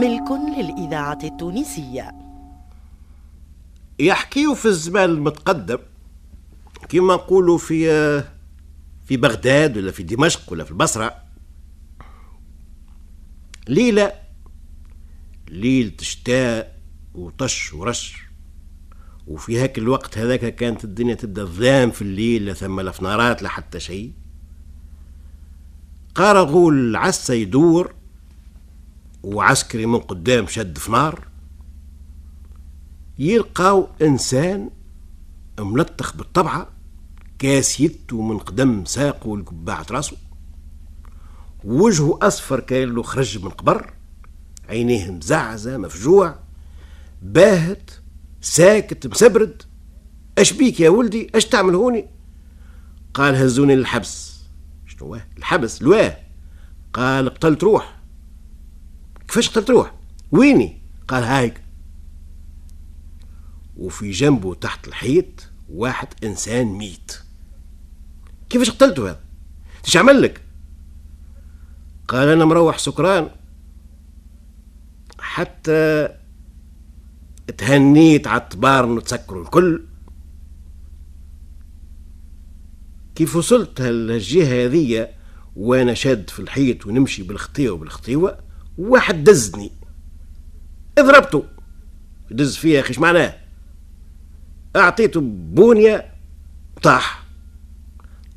ملك للإذاعة التونسية. يحكيوا في الزمان المتقدم كما نقولوا في في بغداد ولا في دمشق ولا في البصرة ليلة ليلة شتاء وطش ورش وفي هاك الوقت هذاك كانت الدنيا تبدأ ظلام في الليل لا ثم لا فنارات لا حتى شيء. قارغوا العسى يدور وعسكري من قدام شد فنار يلقاو إنسان ملطخ بالطبعة كاس يدو من قدم ساقه لقباعة راسه وجهه أصفر كاين له خرج من قبر عينيه مزعزة مفجوع باهت ساكت مسبرد أش بيك يا ولدي؟ أش تعمل هوني؟ قال هزوني للحبس. شنو الحبس؟ لواه. قال قتلت روح. كيفاش قتلت روح ويني؟ قال هايك. وفي جنبه تحت الحيط واحد إنسان ميت. كيفاش قتلته هذا؟ إيش عمل لك؟ قال أنا مروح سكران. حتى تهنيت على الطبار نتسكروا الكل. كيف وصلت هالجهة هذية وأنا شاد في الحيط ونمشي بالخطيوة وبالخطيوة واحد دزني. اضربته. دز فيها أخي معناه؟ أعطيته بونية طاح.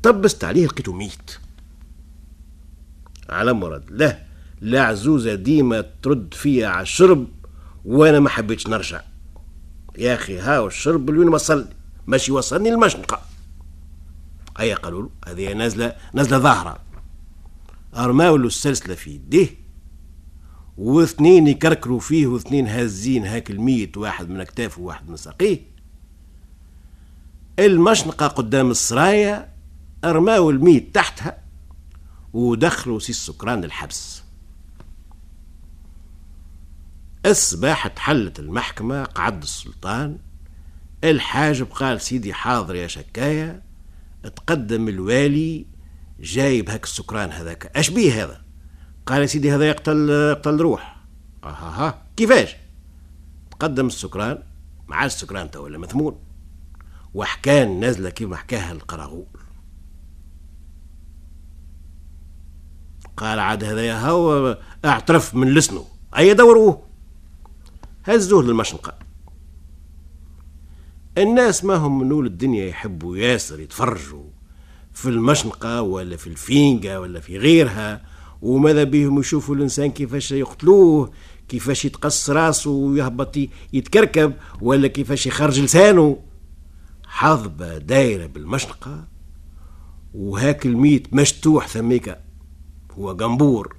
طبست عليه لقيته ميت. على مرض. لا لا عزوزة ديما ترد فيا على الشرب وأنا ما حبيتش نرجع. يا أخي هاو الشرب اللي وصلني. ماشي وصلني المشنقة. هيا قالوا له هذه نازلة نازلة ظاهرة. ارماو له السلسلة في يديه. واثنين يكركروا فيه واثنين هازين هاك الميت واحد من أكتافه وواحد من ساقيه. المشنقة قدام السرايا أرماو الميت تحتها ودخلوا سي السكران الحبس. الصباح تحلت المحكمة قعد السلطان. الحاجب قال سيدي حاضر يا شكاية تقدم الوالي جايب هاك السكران هذاك. أش بيه هذا؟ قال سيدي هذا يقتل يقتل روح. أها ها كيفاش؟ تقدم السكران مع السكران تو ولا مثمون وحكان نازلة كيما حكاها القراغول قال عاد هذا هو اعترف من لسنه. أي دوروه هزوه للمشنقة. الناس ما هم من الدنيا يحبوا ياسر يتفرجوا في المشنقة ولا في الفينجة ولا في غيرها. وماذا بهم يشوفوا الإنسان كيفاش يقتلوه كيفاش يتقص راسه ويهبط يتكركب ولا كيفاش يخرج لسانه. حظبة دايرة بالمشنقة وهاك الميت مشتوح ثميكا هو جنبور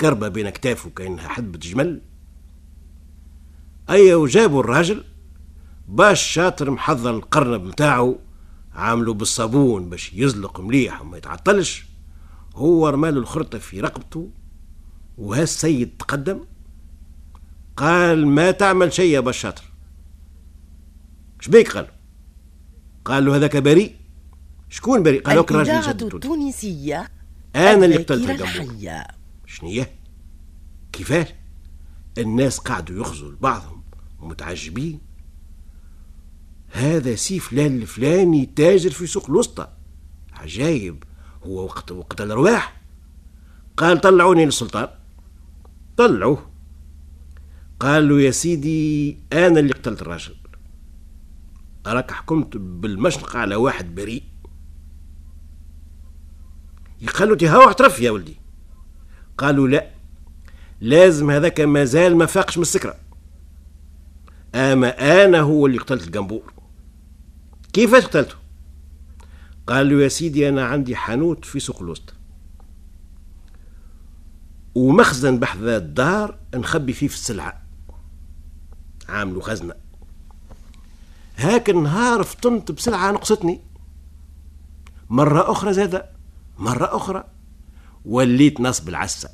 كربة بين أكتافه كأنها حدبة جمل أي وجابوا الراجل باش شاطر محضر القرنب متاعه عامله بالصابون باش يزلق مليح وما يتعطلش. هو رماله الخرطة في رقبته وهالسيد تقدم قال ما تعمل شيء يا باش شاطر شبيك قال. قال له هذاك بريء. شكون بريء؟ قال لك الراجل التونسية أنا اللي قتلت الحية. شنية كيفاش الناس قعدوا يخزوا لبعضهم ومتعجبين. هذا سي فلان الفلاني تاجر في سوق الوسطى. عجايب. هو وقت وقت الأرواح. قال طلعوني للسلطان. طلعوه. قال له يا سيدي أنا اللي قتلت الراجل. اراك حكمت بالمشنقة على واحد بريء. قالوا له اعترف يا ولدي. قالوا لا. لازم هذاك مازال ما فاقش من السكرة. أما أنا هو اللي قتلت الجنبور كيفاش قتلته؟ قال له يا سيدي أنا عندي حانوت في سوق الوسط. ومخزن بحذا الدار نخبي فيه في السلعة. عاملوا خزنة. هاك النهار فطنت بسلعة نقصتني. مرة أخرى زادة. مرة أخرى. وليت نصب العسة.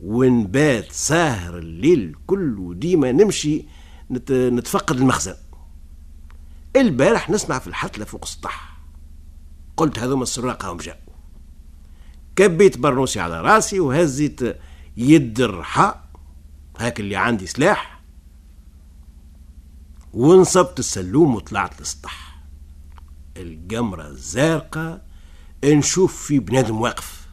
ونبات ساهر الليل كله. ديما نمشي نتفقد المخزن. البارح نسمع في الحتلة فوق السطح. قلت هذوما السراقة هم جاءوا كبيت برنوسي على راسي وهزيت يد الرحاء هاك اللي عندي سلاح ونصبت السلوم وطلعت للسطح. القمرة الزارقة نشوف في بنادم واقف.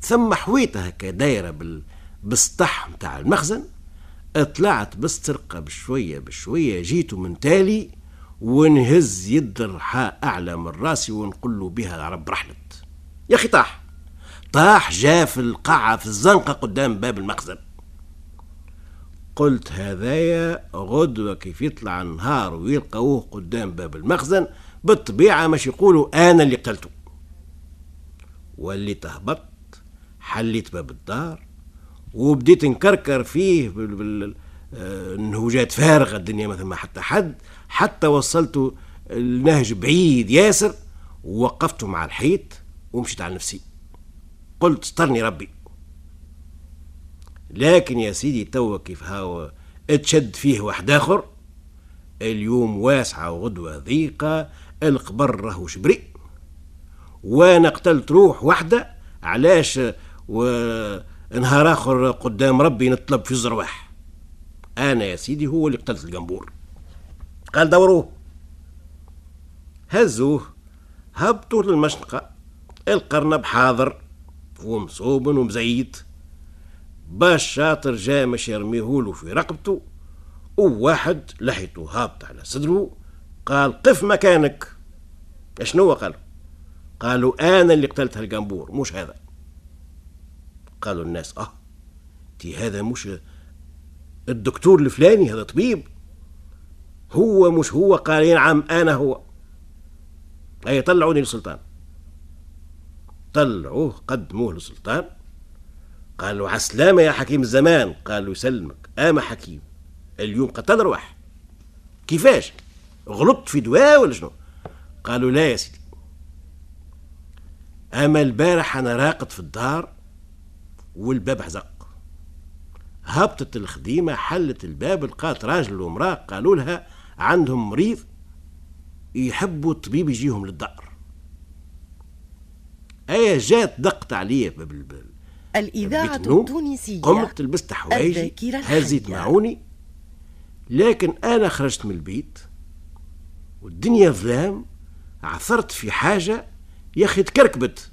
ثم حويتها هكا دايرة بال... بالسطح متاع المخزن طلعت بالسرقة بشوية بشوية جيتو من تالي ونهز يد الرحاء أعلى من راسي ونقول له بها رب رحلت. يا أخي طاح. طاح جا في القاعة في الزنقة قدام باب المخزن. قلت هذايا غدوة كيف يطلع النهار ويلقوه قدام باب المخزن بالطبيعة مش يقولوا أنا اللي قتلته. واللي تهبط حليت باب الدار وبديت نكركر فيه بال... بال... آه، النهوجات فارغة الدنيا مثل ما حتى حد حتى وصلت النهج بعيد ياسر ووقفته مع الحيط ومشيت على نفسي. قلت استرني ربي. لكن يا سيدي توا كيف هاو اتشد فيه واحد آخر. اليوم واسعة وغدوة ضيقة القبر راهو شبري. وأنا قتلت روح واحدة علاش ونهار آخر قدام ربي نطلب في الزرواح. أنا يا سيدي هو اللي قتلت القنبور. قال دوروه هزوه هبطوا للمشنقة القرنب حاضر ومصوب ومزيت. باش شاطر جا مش يرميهولو في رقبته وواحد لحيته هابط على صدره قال قف مكانك. شنو قالوا. قالوا أنا اللي قتلت هالقنبور مش هذا. قالوا الناس آه تي هذا مش الدكتور الفلاني هذا طبيب. هو مش هو؟ قال نعم أنا هو. أي طلعوني للسلطان. طلعوه قدموه للسلطان. قالوا عسلامة يا حكيم الزمان. قالوا يسلمك. اما حكيم. اليوم قتل روح كيفاش؟ غلطت في دواء ولا شنو؟ قالوا لا يا سيدي. أما البارح أنا راقد في الدار والباب حزق. هبطت الخديمة حلت الباب لقات راجل ومراه قالوا لها عندهم مريض يحبوا الطبيب يجيهم للدار. إيه جات دقت عليا باب الباب الإذاعة التونسية قمت لبست حوايجي هزيت معوني؟ لكن أنا خرجت من البيت والدنيا ظلام عثرت في حاجة يا أخي تكركبت.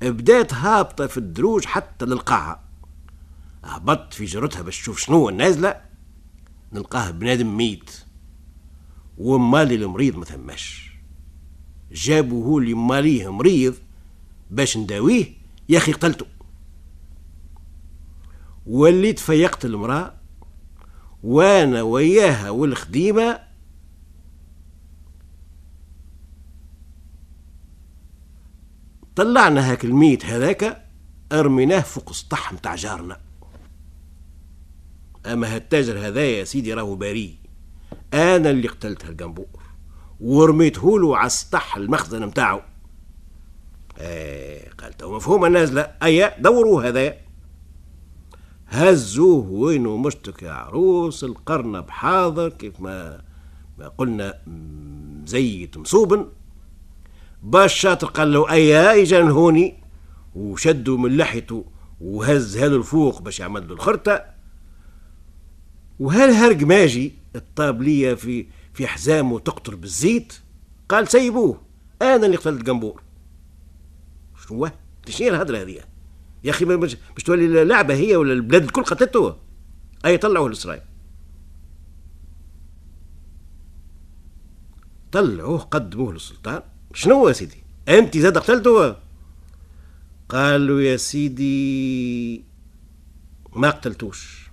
بدأت هابطة في الدروج حتى للقاعة. هبطت في جرتها باش تشوف شنو النازلة. نلقاه بنادم ميت ومالي المريض ما ثماش. جابوا هو اللي ماليه مريض باش نداويه يا أخي قتلته. وليت فيقت المرأة وأنا وياها والخديمة طلعنا هاك الميت هذاك أرميناه فوق السطح متاع جارنا. اما هالتاجر هذايا يا سيدي راهو بريء أنا اللي قتلت هالقنبور ورميته له على السطح المخزن متاعه. إيه قال تو مفهوم النازله ايا دوروا هذايا. هزوه وينه مشتك يا عروس؟ القرنب حاضر كيف ما ما قلنا مزيت مصوبن. باش شاطر قال له ايا اجا هوني؟ وشدوا من لحيته وهز هذا الفوق باش يعمل له الخرطة وهالهرق ماجي الطابلية في في حزامه تقطر بالزيت؟ قال سيبوه أنا اللي قتلت قنبور شنو شنو الهضره هذه. يا أخي مش, مش تولي لعبه هي ولا البلاد الكل قتلته؟ أي طلعوه لاسرائيل طلعوه قدموه للسلطان. شنو يا سيدي؟ أنت زاد قتلته قالوا يا سيدي ما قتلتوش.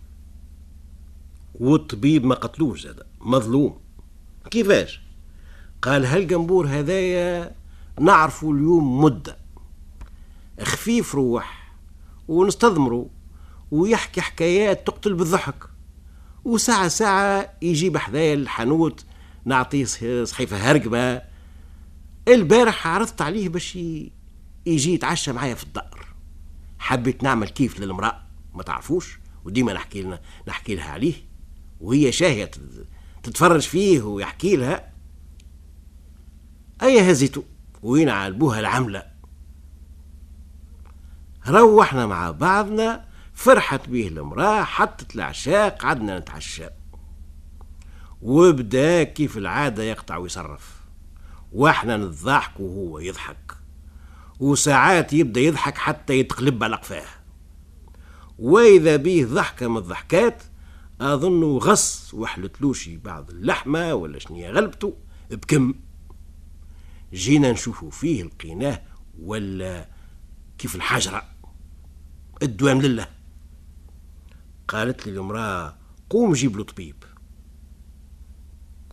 والطبيب ما قتلوش زاد مظلوم. كيفاش؟ قال هالقنبور هذايا نعرفه اليوم مدة. خفيف روح ونستضمروا ويحكي حكايات تقتل بالضحك. وساعة ساعة يجيب حذايا الحانوت نعطيه صحيفة هرقبة. البارح عرضت عليه باش يجي يتعشى معايا في الدار. حبيت نعمل كيف للمرأة ما تعرفوش؟ وديما نحكي لنا نحكي لها عليه. وهي شاهية تتفرج فيه ويحكي لها. أي هزيتو وين عالبوها العملة؟ روحنا مع بعضنا فرحت به المرأة حطت العشاء قعدنا نتعشى. وبدا كيف العادة يقطع ويصرف. وإحنا نضحك وهو يضحك. وساعات يبدأ يضحك حتى يتقلب على قفاه وإذا بيه ضحكة من الضحكات اظنه غص وحلتلوشي بعض اللحمة ولا شنيا غلبته بكم. جينا نشوفوا فيه لقيناه ولا كيف الحجرة؟ الدوام لله. قالت لي المرأة قوم جيب له طبيب.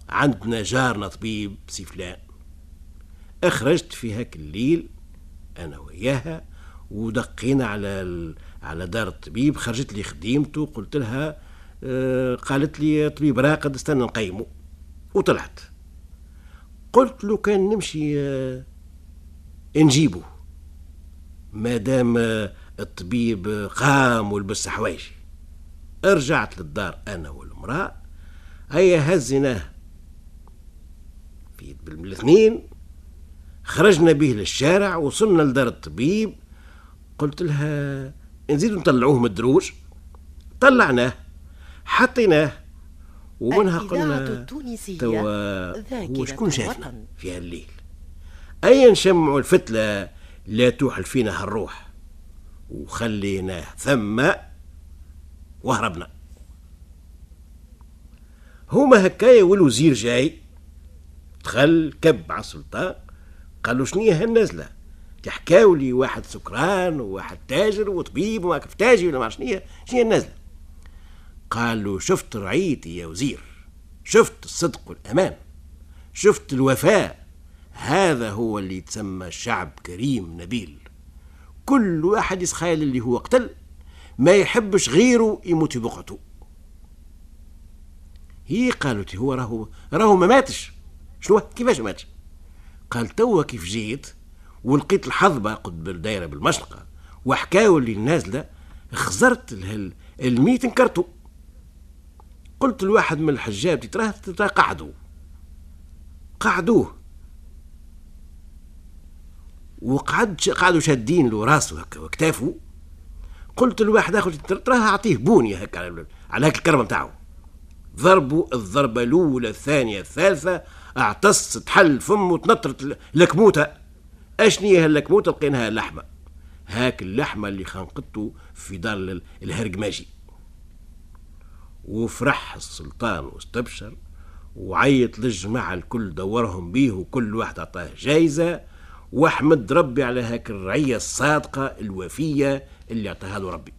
عندنا جارنا طبيب سي فلان. أخرجت في هاك الليل أنا وياها ودقينا على على دار الطبيب خرجت لي خديمته قلت لها قالت لي طبيب راقد استنى نقيمه وطلعت. قلت له كان نمشي آه نجيبه ما دام آه الطبيب قام ولبس حوايجي رجعت للدار أنا والمرأة. هيا هزيناه في بالاثنين. خرجنا به للشارع وصلنا لدار الطبيب. قلت لها نزيدوا نطلعوه من الدروج. طلعناه. حطيناه ومنها قلنا توا هو شكون شافنا؟ في هالليل. أيا نشمعوا الفتلة لا توحل فينا هالروح. وخليناه ثم وهربنا. هما هكايا والوزير جاي دخل كب على السلطان قالوا شنيا هالنزله تحكاو لي واحد سكران وواحد تاجر وطبيب وما كفتاجي ولا ما شنيا شنيا النزله قالوا شفت رعيتي يا وزير شفت الصدق والأمان شفت الوفاء هذا هو اللي يتسمى شعب كريم نبيل. كل واحد يسخيل اللي هو قتل ما يحبش غيره يموت بقعته. هي قالت هو راهو راهو ما ماتش. شنو؟ كيفاش ماتش؟ قال توا كيف جيت ولقيت الحظبة قد الدايرة بالمشرقة وحكاو اللي نازلة خزرت الميت انكرتو قلت لواحد من الحجاب تراه قعدوا. قعدوه. وقعد قعدوا شادين له راسه هكا وكتافه قلت لواحد آخر تراه أعطيه بونية هكا على هيك الكرمه نتاعو ضربوا الضربة الأولى الثانية الثالثة اعتص تحل فمه تنطرت الكموته اشني هالكموته لقيناها لحمه هاك اللحمة اللي خنقته في دار الهرقماجي وفرح السلطان واستبشر وعيط للجماعة الكل دورهم بيه وكل واحد أعطاه جايزة. واحمد ربي على هاك الرعية الصادقة الوفية اللي أعطاها له ربي.